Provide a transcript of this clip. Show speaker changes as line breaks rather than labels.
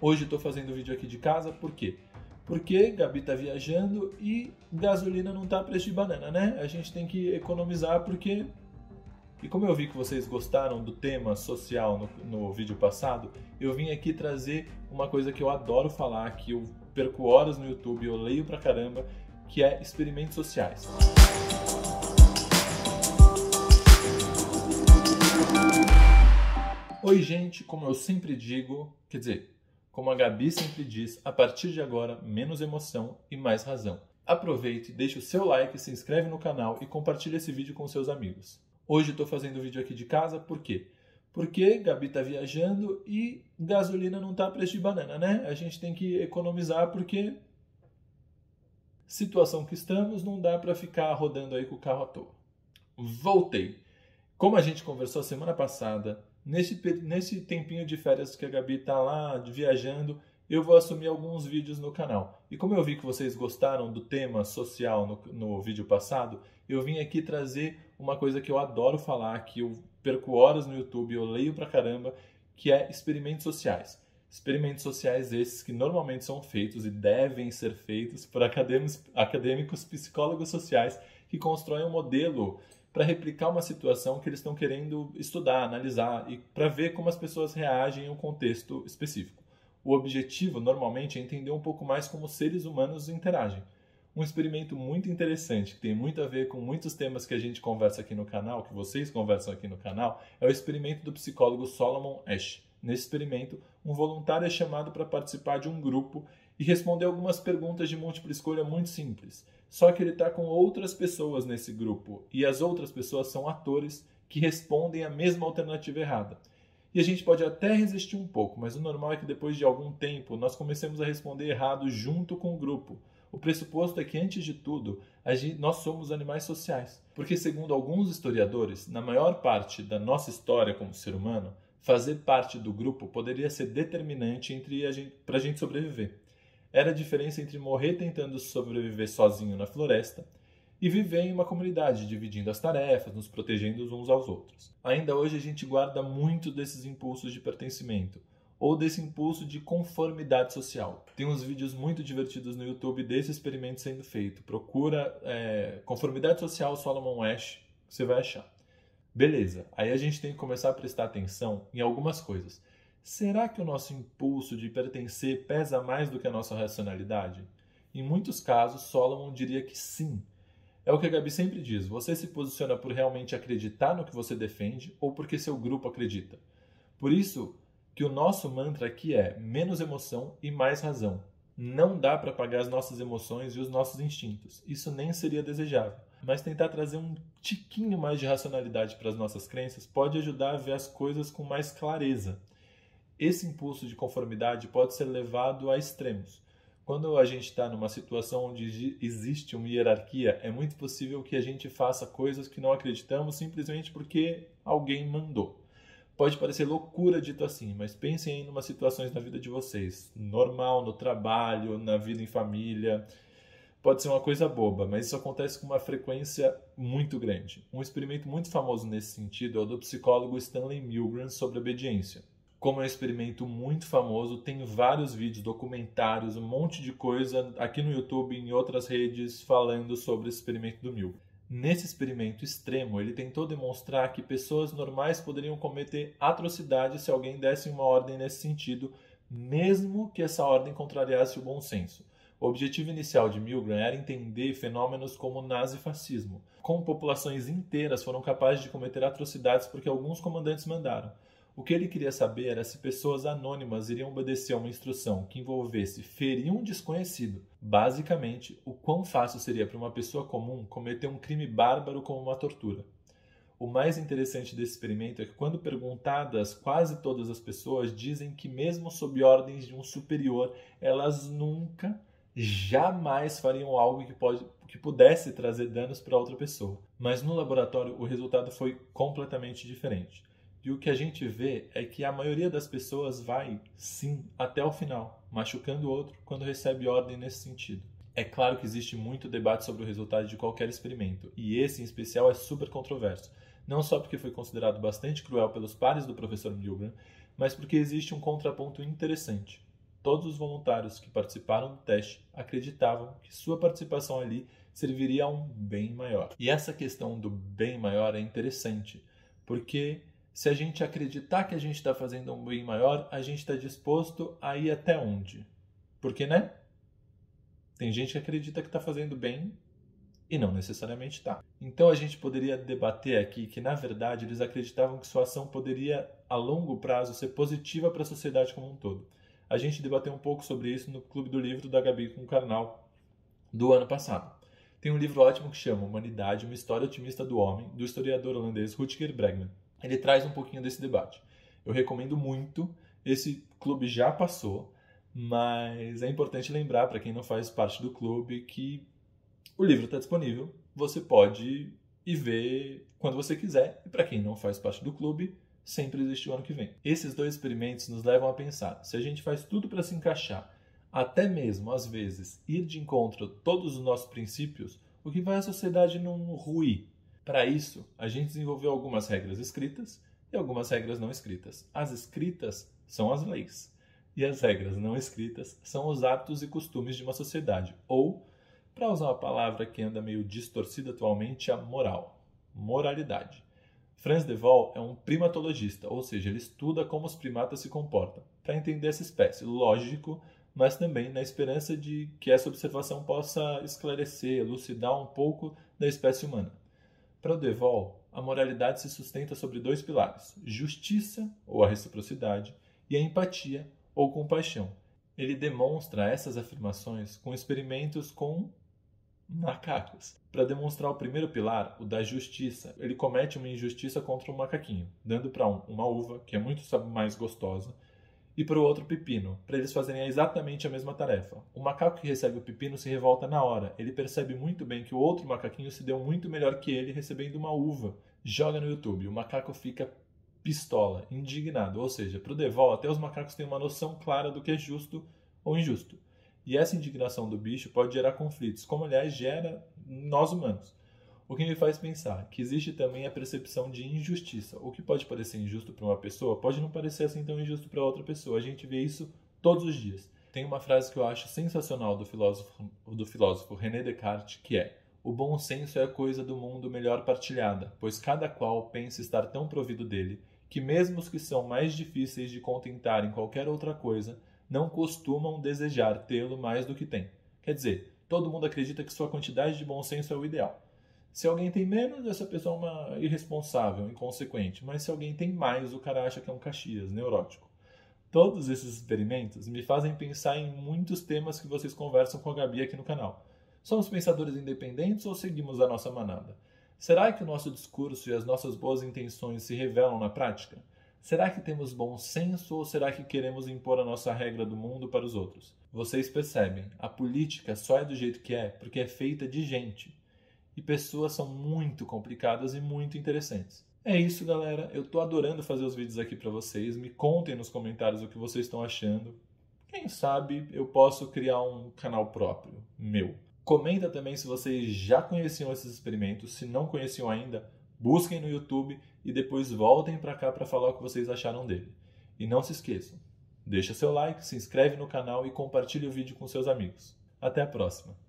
Hoje estou fazendo vídeo aqui de casa, por quê? Porque Gabi está viajando e gasolina não está a preço de banana, né? A gente tem que economizar porque... E como eu vi que vocês gostaram do tema social no, no vídeo passado, eu vim aqui trazer uma coisa que eu adoro falar, que eu perco horas no YouTube, eu leio pra caramba, que é experimentos sociais. Oi, gente, como eu sempre digo, quer dizer, como a Gabi sempre diz, a partir de agora, menos emoção e mais razão. Aproveite, deixe o seu like, se inscreve no canal e compartilhe esse vídeo com seus amigos. Hoje estou fazendo o vídeo aqui de casa, por quê? Porque Gabi está viajando e gasolina não está a preço de banana, né? A gente tem que economizar porque situação que estamos não dá para ficar rodando aí com o carro à toa. Voltei. Como a gente conversou semana passada, Nesse, nesse tempinho de férias que a Gabi está lá viajando, eu vou assumir alguns vídeos no canal. E como eu vi que vocês gostaram do tema social no, no vídeo passado, eu vim aqui trazer uma coisa que eu adoro falar, que eu perco horas no YouTube, eu leio pra caramba, que é experimentos sociais. Experimentos sociais esses que normalmente são feitos e devem ser feitos por acadêmicos, acadêmicos psicólogos sociais que constroem um modelo para replicar uma situação que eles estão querendo estudar, analisar e para ver como as pessoas reagem em um contexto específico. O objetivo, normalmente, é entender um pouco mais como seres humanos interagem. Um experimento muito interessante, que tem muito a ver com muitos temas que a gente conversa aqui no canal, que vocês conversam aqui no canal, é o experimento do psicólogo Solomon Ash. Nesse experimento, um voluntário é chamado para participar de um grupo e responder algumas perguntas de múltipla escolha muito simples. Só que ele está com outras pessoas nesse grupo e as outras pessoas são atores que respondem a mesma alternativa errada. E a gente pode até resistir um pouco, mas o normal é que depois de algum tempo nós comecemos a responder errado junto com o grupo. O pressuposto é que, antes de tudo, gente, nós somos animais sociais. Porque, segundo alguns historiadores, na maior parte da nossa história como ser humano, fazer parte do grupo poderia ser determinante para a gente sobreviver era a diferença entre morrer tentando sobreviver sozinho na floresta e viver em uma comunidade, dividindo as tarefas, nos protegendo uns aos outros. Ainda hoje a gente guarda muito desses impulsos de pertencimento ou desse impulso de conformidade social. Tem uns vídeos muito divertidos no YouTube desse experimento sendo feito. Procura é, conformidade social Solomon Ash, você vai achar. Beleza, aí a gente tem que começar a prestar atenção em algumas coisas. Será que o nosso impulso de pertencer pesa mais do que a nossa racionalidade? Em muitos casos, Solomon diria que sim. É o que a Gabi sempre diz: você se posiciona por realmente acreditar no que você defende ou porque seu grupo acredita. Por isso que o nosso mantra aqui é menos emoção e mais razão. Não dá para apagar as nossas emoções e os nossos instintos. Isso nem seria desejável. Mas tentar trazer um tiquinho mais de racionalidade para as nossas crenças pode ajudar a ver as coisas com mais clareza. Esse impulso de conformidade pode ser levado a extremos. Quando a gente está numa situação onde existe uma hierarquia, é muito possível que a gente faça coisas que não acreditamos simplesmente porque alguém mandou. Pode parecer loucura dito assim, mas pensem em umas situações na vida de vocês, normal, no trabalho, na vida em família. Pode ser uma coisa boba, mas isso acontece com uma frequência muito grande. Um experimento muito famoso nesse sentido é o do psicólogo Stanley Milgram sobre obediência como é um experimento muito famoso, tem vários vídeos, documentários, um monte de coisa aqui no YouTube e em outras redes falando sobre esse experimento do Milgram. Nesse experimento extremo, ele tentou demonstrar que pessoas normais poderiam cometer atrocidades se alguém desse uma ordem nesse sentido, mesmo que essa ordem contrariasse o bom senso. O objetivo inicial de Milgram era entender fenômenos como nazifascismo, como populações inteiras foram capazes de cometer atrocidades porque alguns comandantes mandaram. O que ele queria saber era se pessoas anônimas iriam obedecer a uma instrução que envolvesse ferir um desconhecido. Basicamente, o quão fácil seria para uma pessoa comum cometer um crime bárbaro como uma tortura. O mais interessante desse experimento é que, quando perguntadas, quase todas as pessoas dizem que, mesmo sob ordens de um superior, elas nunca, jamais fariam algo que, pode, que pudesse trazer danos para outra pessoa. Mas no laboratório, o resultado foi completamente diferente. E o que a gente vê é que a maioria das pessoas vai, sim, até o final, machucando o outro quando recebe ordem nesse sentido. É claro que existe muito debate sobre o resultado de qualquer experimento, e esse em especial é super controverso. Não só porque foi considerado bastante cruel pelos pares do professor Milgram, mas porque existe um contraponto interessante. todos os voluntários que participaram do teste acreditavam que sua participação ali serviria a um bem maior. E essa questão do bem maior é interessante, porque se a gente acreditar que a gente está fazendo um bem maior, a gente está disposto a ir até onde? Porque, né? Tem gente que acredita que está fazendo bem e não necessariamente está. Então a gente poderia debater aqui que, na verdade, eles acreditavam que sua ação poderia, a longo prazo, ser positiva para a sociedade como um todo. A gente debateu um pouco sobre isso no Clube do Livro da Gabi com o Karnal do ano passado. Tem um livro ótimo que chama Humanidade, uma história otimista do homem, do historiador holandês Rutger Bregman. Ele traz um pouquinho desse debate. Eu recomendo muito. Esse clube já passou, mas é importante lembrar para quem não faz parte do clube que o livro está disponível. Você pode ir ver quando você quiser. E para quem não faz parte do clube, sempre existe o ano que vem. Esses dois experimentos nos levam a pensar: se a gente faz tudo para se encaixar até mesmo, às vezes, ir de encontro a todos os nossos princípios, o que vai a sociedade não ruir. Para isso, a gente desenvolveu algumas regras escritas e algumas regras não escritas. As escritas são as leis, e as regras não escritas são os hábitos e costumes de uma sociedade, ou, para usar uma palavra que anda meio distorcida atualmente, a moral, moralidade. Franz de Waal é um primatologista, ou seja, ele estuda como os primatas se comportam, para entender essa espécie. Lógico mas também na esperança de que essa observação possa esclarecer, elucidar um pouco da espécie humana. Para o Devol, a moralidade se sustenta sobre dois pilares: justiça, ou a reciprocidade, e a empatia, ou compaixão. Ele demonstra essas afirmações com experimentos com macacos. Para demonstrar o primeiro pilar, o da justiça, ele comete uma injustiça contra um macaquinho, dando para um uma uva, que é muito mais gostosa, e para o outro pepino, para eles fazerem exatamente a mesma tarefa. O macaco que recebe o pepino se revolta na hora. Ele percebe muito bem que o outro macaquinho se deu muito melhor que ele recebendo uma uva. Joga no YouTube. O macaco fica pistola, indignado. Ou seja, para o Devol, até os macacos têm uma noção clara do que é justo ou injusto. E essa indignação do bicho pode gerar conflitos, como aliás gera nós humanos. O que me faz pensar que existe também a percepção de injustiça. O que pode parecer injusto para uma pessoa pode não parecer assim tão injusto para outra pessoa. A gente vê isso todos os dias. Tem uma frase que eu acho sensacional do filósofo, do filósofo René Descartes, que é: O bom senso é a coisa do mundo melhor partilhada, pois cada qual pensa estar tão provido dele que mesmo os que são mais difíceis de contentar em qualquer outra coisa não costumam desejar tê-lo mais do que tem. Quer dizer, todo mundo acredita que sua quantidade de bom senso é o ideal. Se alguém tem menos, essa pessoa é uma irresponsável, inconsequente. Mas se alguém tem mais, o cara acha que é um Caxias, neurótico. Todos esses experimentos me fazem pensar em muitos temas que vocês conversam com a Gabi aqui no canal. Somos pensadores independentes ou seguimos a nossa manada? Será que o nosso discurso e as nossas boas intenções se revelam na prática? Será que temos bom senso ou será que queremos impor a nossa regra do mundo para os outros? Vocês percebem, a política só é do jeito que é porque é feita de gente e pessoas são muito complicadas e muito interessantes. É isso, galera. Eu tô adorando fazer os vídeos aqui para vocês. Me contem nos comentários o que vocês estão achando. Quem sabe eu posso criar um canal próprio, meu. Comenta também se vocês já conheciam esses experimentos. Se não conheciam ainda, busquem no YouTube e depois voltem para cá para falar o que vocês acharam dele. E não se esqueçam, deixa seu like, se inscreve no canal e compartilhe o vídeo com seus amigos. Até a próxima!